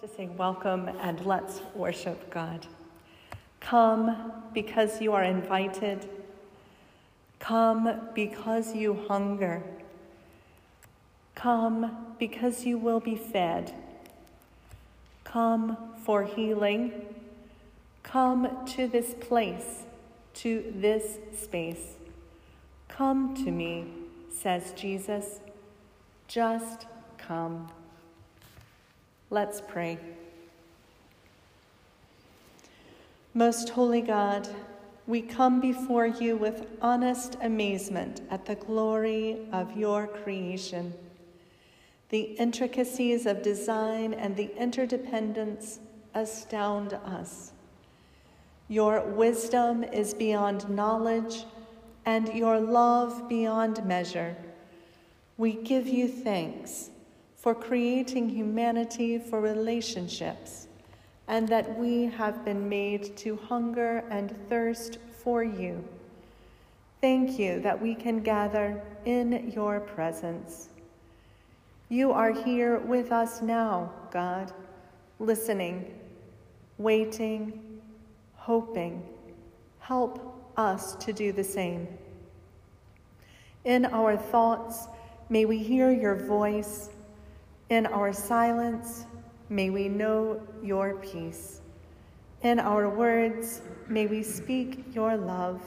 to say welcome and let's worship God. Come because you are invited. Come because you hunger. Come because you will be fed. Come for healing. Come to this place, to this space. Come to me, says Jesus. Just come. Let's pray. Most holy God, we come before you with honest amazement at the glory of your creation. The intricacies of design and the interdependence astound us. Your wisdom is beyond knowledge and your love beyond measure. We give you thanks for creating humanity for relationships, and that we have been made to hunger and thirst for you. Thank you that we can gather in your presence. You are here with us now, God, listening, waiting, hoping. Help us to do the same. In our thoughts, may we hear your voice in our silence, may we know your peace. In our words, may we speak your love.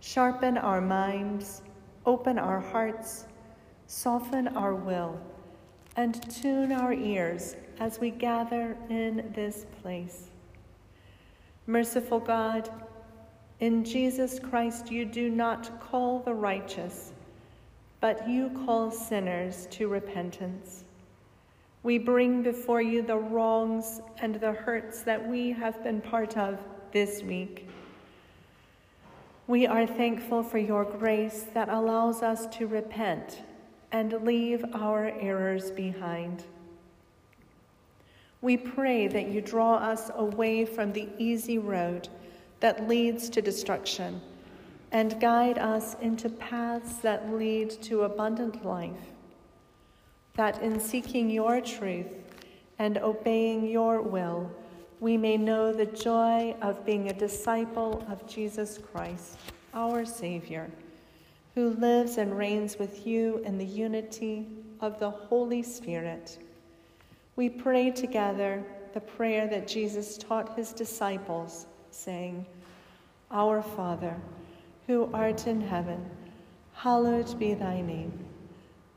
Sharpen our minds, open our hearts, soften our will, and tune our ears as we gather in this place. Merciful God, in Jesus Christ, you do not call the righteous, but you call sinners to repentance. We bring before you the wrongs and the hurts that we have been part of this week. We are thankful for your grace that allows us to repent and leave our errors behind. We pray that you draw us away from the easy road that leads to destruction and guide us into paths that lead to abundant life that in seeking your truth and obeying your will, we may know the joy of being a disciple of Jesus Christ, our Savior, who lives and reigns with you in the unity of the Holy Spirit. We pray together the prayer that Jesus taught his disciples, saying, Our Father, who art in heaven, hallowed be thy name.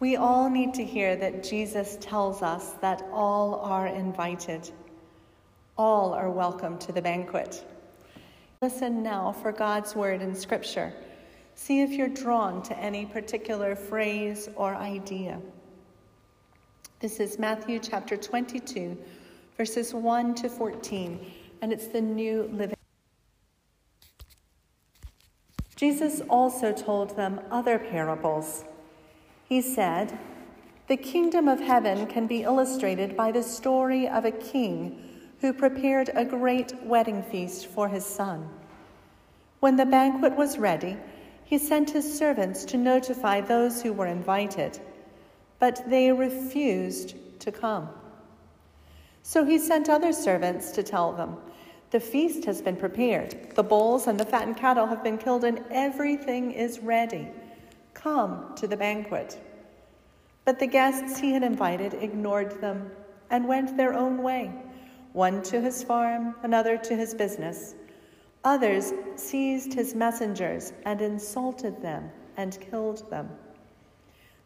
We all need to hear that Jesus tells us that all are invited. All are welcome to the banquet. Listen now for God's word in Scripture. See if you're drawn to any particular phrase or idea. This is Matthew chapter 22, verses 1 to 14, and it's the New Living. Jesus also told them other parables. He said, The kingdom of heaven can be illustrated by the story of a king who prepared a great wedding feast for his son. When the banquet was ready, he sent his servants to notify those who were invited, but they refused to come. So he sent other servants to tell them, The feast has been prepared, the bulls and the fattened cattle have been killed, and everything is ready. Come to the banquet. But the guests he had invited ignored them and went their own way, one to his farm, another to his business. Others seized his messengers and insulted them and killed them.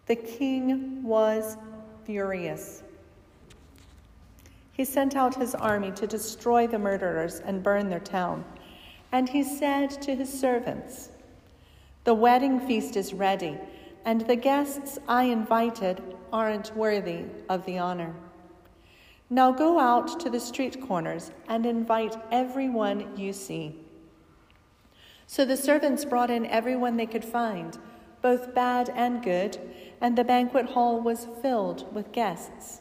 The king was furious. He sent out his army to destroy the murderers and burn their town. And he said to his servants, the wedding feast is ready, and the guests I invited aren't worthy of the honor. Now go out to the street corners and invite everyone you see. So the servants brought in everyone they could find, both bad and good, and the banquet hall was filled with guests.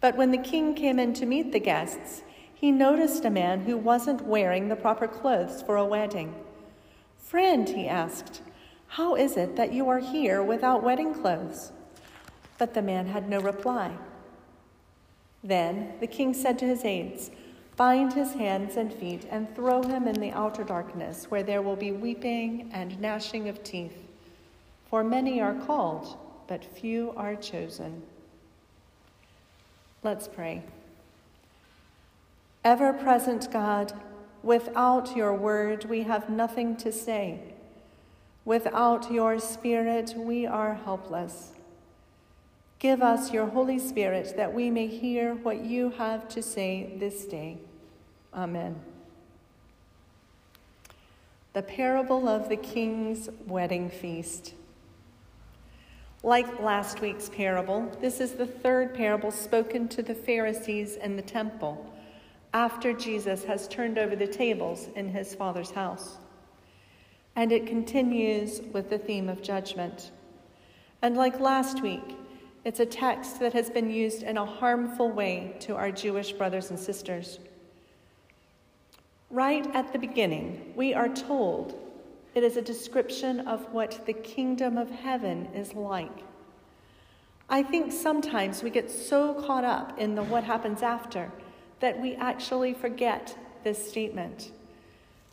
But when the king came in to meet the guests, he noticed a man who wasn't wearing the proper clothes for a wedding. Friend, he asked, how is it that you are here without wedding clothes? But the man had no reply. Then the king said to his aides, Bind his hands and feet and throw him in the outer darkness, where there will be weeping and gnashing of teeth. For many are called, but few are chosen. Let's pray. Ever present God, without your word, we have nothing to say. Without your spirit, we are helpless. Give us your Holy Spirit that we may hear what you have to say this day. Amen. The parable of the king's wedding feast. Like last week's parable, this is the third parable spoken to the Pharisees in the temple after Jesus has turned over the tables in his Father's house. And it continues with the theme of judgment. And like last week, it's a text that has been used in a harmful way to our Jewish brothers and sisters. Right at the beginning, we are told it is a description of what the kingdom of heaven is like. I think sometimes we get so caught up in the what happens after that we actually forget this statement.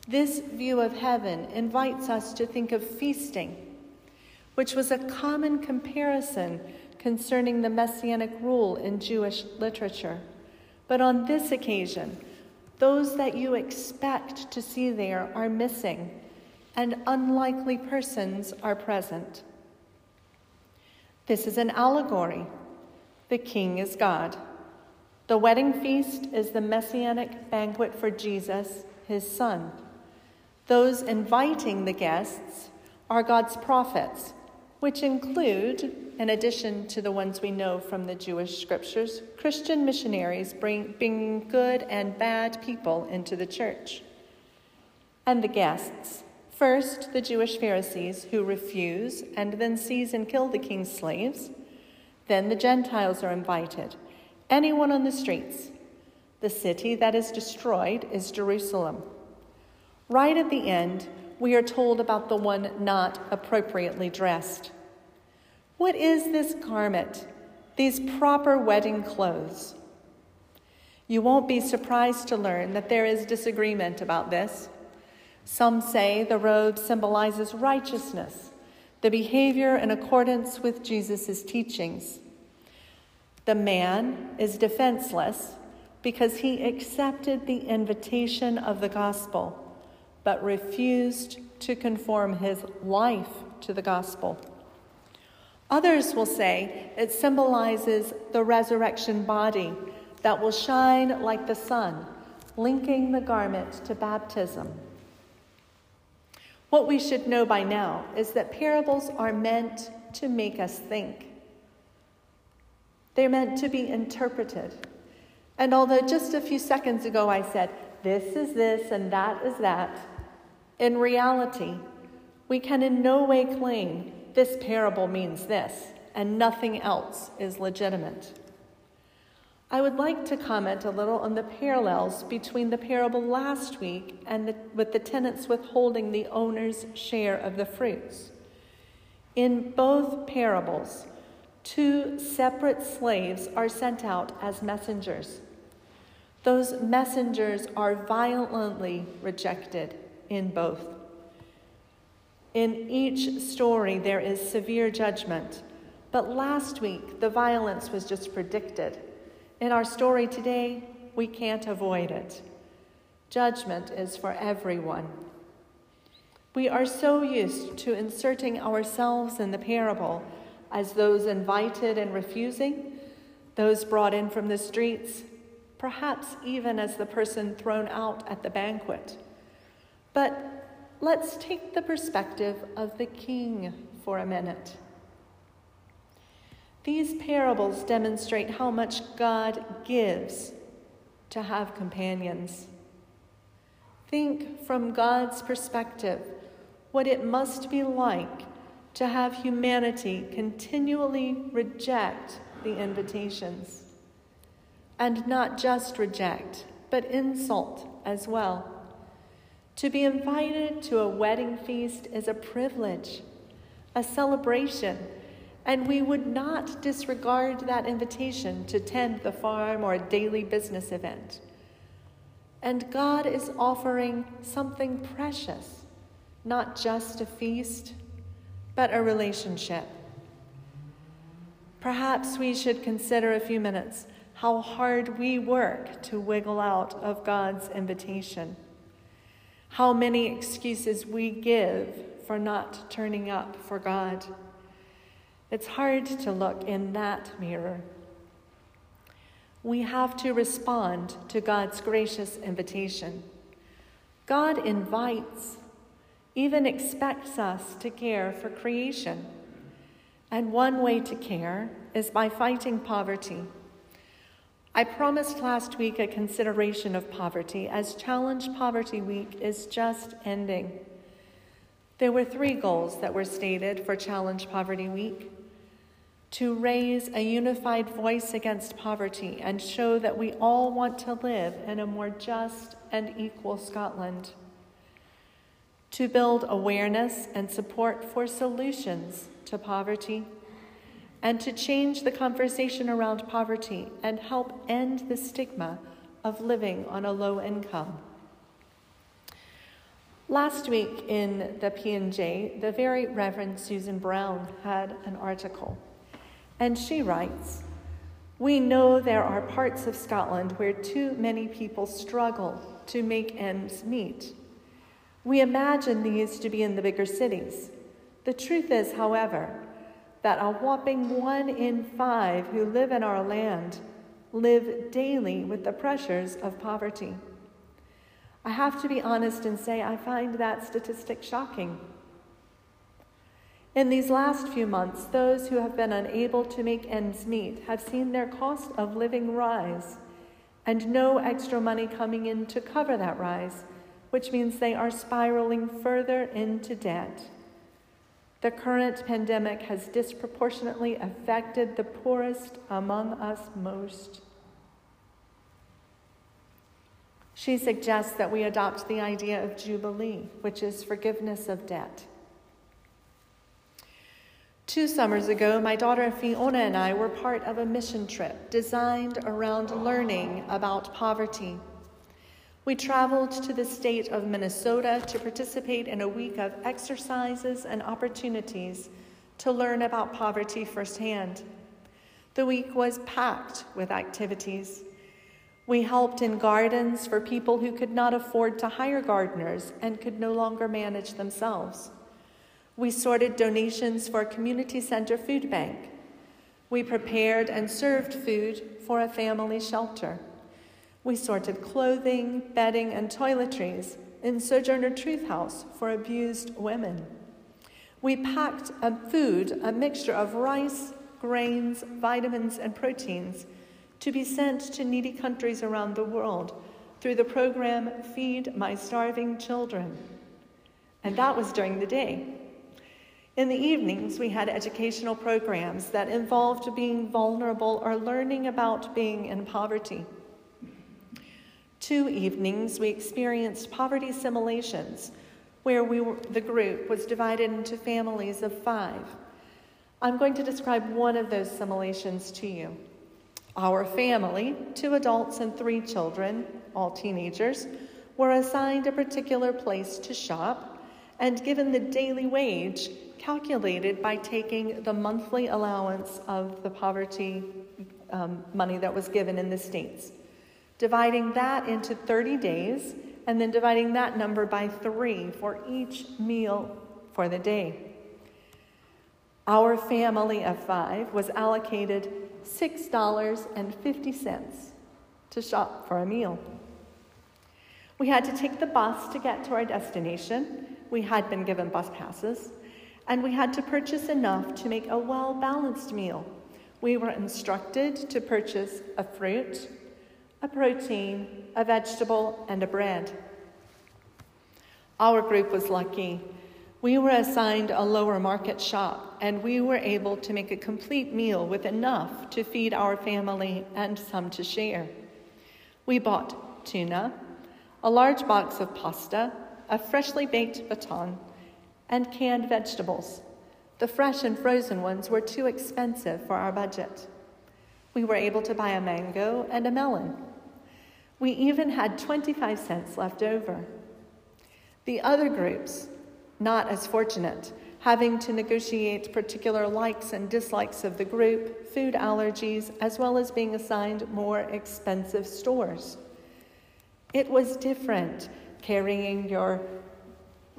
This view of heaven invites us to think of feasting, which was a common comparison concerning the messianic rule in Jewish literature. But on this occasion, those that you expect to see there are missing, and unlikely persons are present. This is an allegory. The king is God. The wedding feast is the messianic banquet for Jesus, his son. Those inviting the guests are God's prophets, which include in addition to the ones we know from the Jewish scriptures, Christian missionaries bring, bring good and bad people into the church. And the guests first, the Jewish Pharisees who refuse and then seize and kill the king's slaves. Then the Gentiles are invited, anyone on the streets. The city that is destroyed is Jerusalem. Right at the end, we are told about the one not appropriately dressed. What is this garment, these proper wedding clothes? You won't be surprised to learn that there is disagreement about this. Some say the robe symbolizes righteousness, the behavior in accordance with Jesus' teachings. The man is defenseless because he accepted the invitation of the gospel, but refused to conform his life to the gospel. Others will say it symbolizes the resurrection body that will shine like the sun, linking the garment to baptism. What we should know by now is that parables are meant to make us think. They're meant to be interpreted. And although just a few seconds ago I said, this is this and that is that, in reality, we can in no way claim this parable means this, and nothing else is legitimate. I would like to comment a little on the parallels between the parable last week and the, with the tenants withholding the owner's share of the fruits. In both parables, two separate slaves are sent out as messengers. Those messengers are violently rejected in both. In each story, there is severe judgment. But last week, the violence was just predicted. In our story today, we can't avoid it. Judgment is for everyone. We are so used to inserting ourselves in the parable as those invited and refusing, those brought in from the streets, perhaps even as the person thrown out at the banquet. But let's take the perspective of the king for a minute. These parables demonstrate how much God gives to have companions. Think from God's perspective what it must be like to have humanity continually reject the invitations. And not just reject, but insult as well. To be invited to a wedding feast is a privilege, a celebration, and we would not disregard that invitation to tend the farm or a daily business event. And God is offering something precious, not just a feast, but a relationship. Perhaps we should consider a few minutes how hard we work to wiggle out of God's invitation, how many excuses we give for not turning up for God. It's hard to look in that mirror. We have to respond to God's gracious invitation. God invites, even expects us to care for creation. And one way to care is by fighting poverty. I promised last week a consideration of poverty. As Challenge Poverty Week is just ending. There were three goals that were stated for Challenge Poverty Week. To raise a unified voice against poverty and show that we all want to live in a more just and equal Scotland. To build awareness and support for solutions to poverty, and to change the conversation around poverty and help end the stigma of living on a low income. Last week in the P&J, the very Reverend Susan Brown had an article, and she writes, we know there are parts of Scotland where too many people struggle to make ends meet. We imagine these to be in the bigger cities. The truth is, however, that a whopping one in five who live in our land live daily with the pressures of poverty. I have to be honest and say I find that statistic shocking. In these last few months, those who have been unable to make ends meet have seen their cost of living rise and no extra money coming in to cover that rise which means they are spiraling further into debt. The current pandemic has disproportionately affected the poorest among us most. She suggests that we adopt the idea of Jubilee, which is forgiveness of debt. Two summers ago, my daughter Fiona and I were part of a mission trip designed around learning about poverty. We traveled to the state of Minnesota to participate in a week of exercises and opportunities to learn about poverty firsthand. The week was packed with activities. We helped in gardens for people who could not afford to hire gardeners and could no longer manage themselves. We sorted donations for a community center food bank. We prepared and served food for a family shelter. We sorted clothing, bedding, and toiletries in Sojourner Truth House for abused women. We packed a food, a mixture of rice, grains, vitamins, and proteins to be sent to needy countries around the world through the program Feed My Starving Children. And that was during the day. In the evenings, we had educational programs that involved being vulnerable or learning about being in poverty. Two evenings, we experienced poverty simulations where we were, the group was divided into families of five. I'm going to describe one of those simulations to you. Our family, two adults and three children, all teenagers, were assigned a particular place to shop and given the daily wage calculated by taking the monthly allowance of the poverty um, money that was given in the states dividing that into 30 days, and then dividing that number by three for each meal for the day. Our family of five was allocated $6.50 to shop for a meal. We had to take the bus to get to our destination. We had been given bus passes, and we had to purchase enough to make a well balanced meal we were instructed to purchase a fruit, a protein, a vegetable, and a bread. Our group was lucky. We were assigned a lower market shop, and we were able to make a complete meal with enough to feed our family and some to share. We bought tuna, a large box of pasta, a freshly baked baton, and canned vegetables. The fresh and frozen ones were too expensive for our budget. We were able to buy a mango and a melon. We even had 25 cents left over. The other groups, not as fortunate, having to negotiate particular likes and dislikes of the group, food allergies, as well as being assigned more expensive stores. It was different carrying your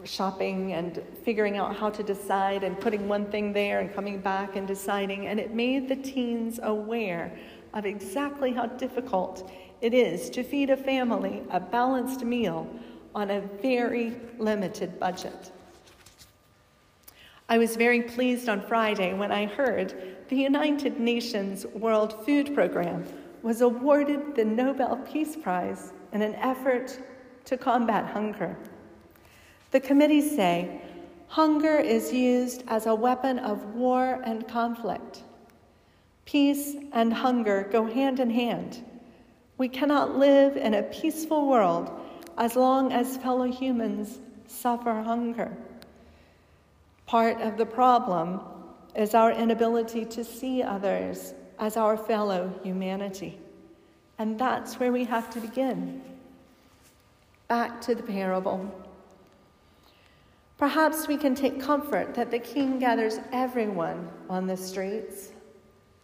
shopping and figuring out how to decide and putting one thing there and coming back and deciding. And it made the teens aware of exactly how difficult it is to feed a family a balanced meal on a very limited budget. I was very pleased on Friday when I heard the United Nations World Food Program was awarded the Nobel Peace Prize in an effort to combat hunger. The committees say hunger is used as a weapon of war and conflict. Peace and hunger go hand in hand. We cannot live in a peaceful world as long as fellow humans suffer hunger. Part of the problem is our inability to see others as our fellow humanity. And that's where we have to begin. Back to the parable. Perhaps we can take comfort that the king gathers everyone on the streets,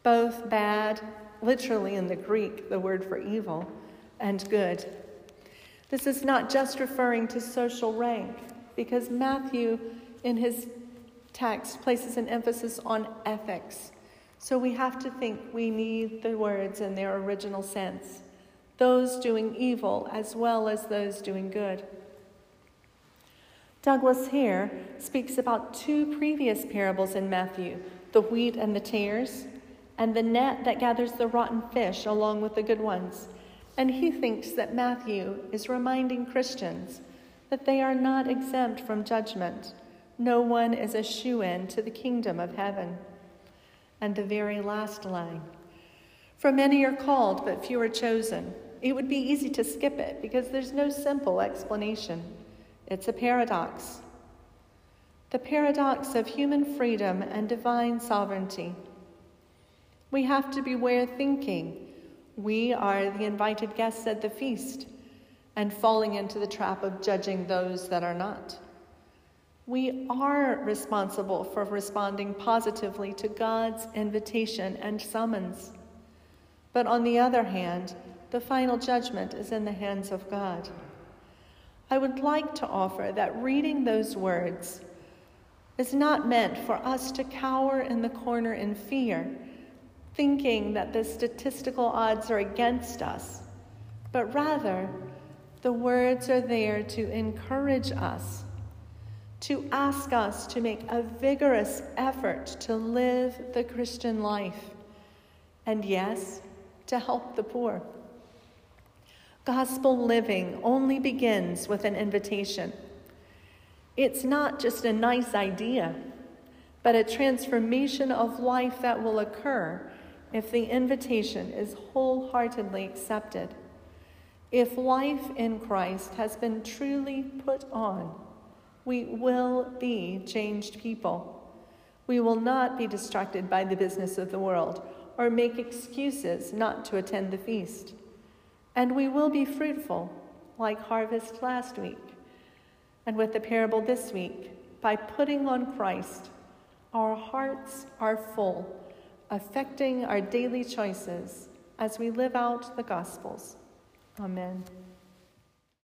both bad, literally in the Greek, the word for evil, and good. This is not just referring to social rank, because Matthew, in his text, places an emphasis on ethics. So we have to think we need the words in their original sense those doing evil as well as those doing good. Douglas Hare speaks about two previous parables in Matthew the wheat and the tares, and the net that gathers the rotten fish along with the good ones. And he thinks that Matthew is reminding Christians that they are not exempt from judgment. No one is a shoe in to the kingdom of heaven. And the very last line For many are called, but few are chosen. It would be easy to skip it because there's no simple explanation. It's a paradox. The paradox of human freedom and divine sovereignty. We have to beware thinking we are the invited guests at the feast and falling into the trap of judging those that are not. We are responsible for responding positively to God's invitation and summons. But on the other hand, the final judgment is in the hands of God. I would like to offer that reading those words is not meant for us to cower in the corner in fear, thinking that the statistical odds are against us, but rather the words are there to encourage us, to ask us to make a vigorous effort to live the Christian life, and yes, to help the poor. Gospel living only begins with an invitation. It's not just a nice idea, but a transformation of life that will occur if the invitation is wholeheartedly accepted. If life in Christ has been truly put on, we will be changed people. We will not be distracted by the business of the world or make excuses not to attend the feast. And we will be fruitful like harvest last week. And with the parable this week, by putting on Christ, our hearts are full, affecting our daily choices as we live out the Gospels. Amen.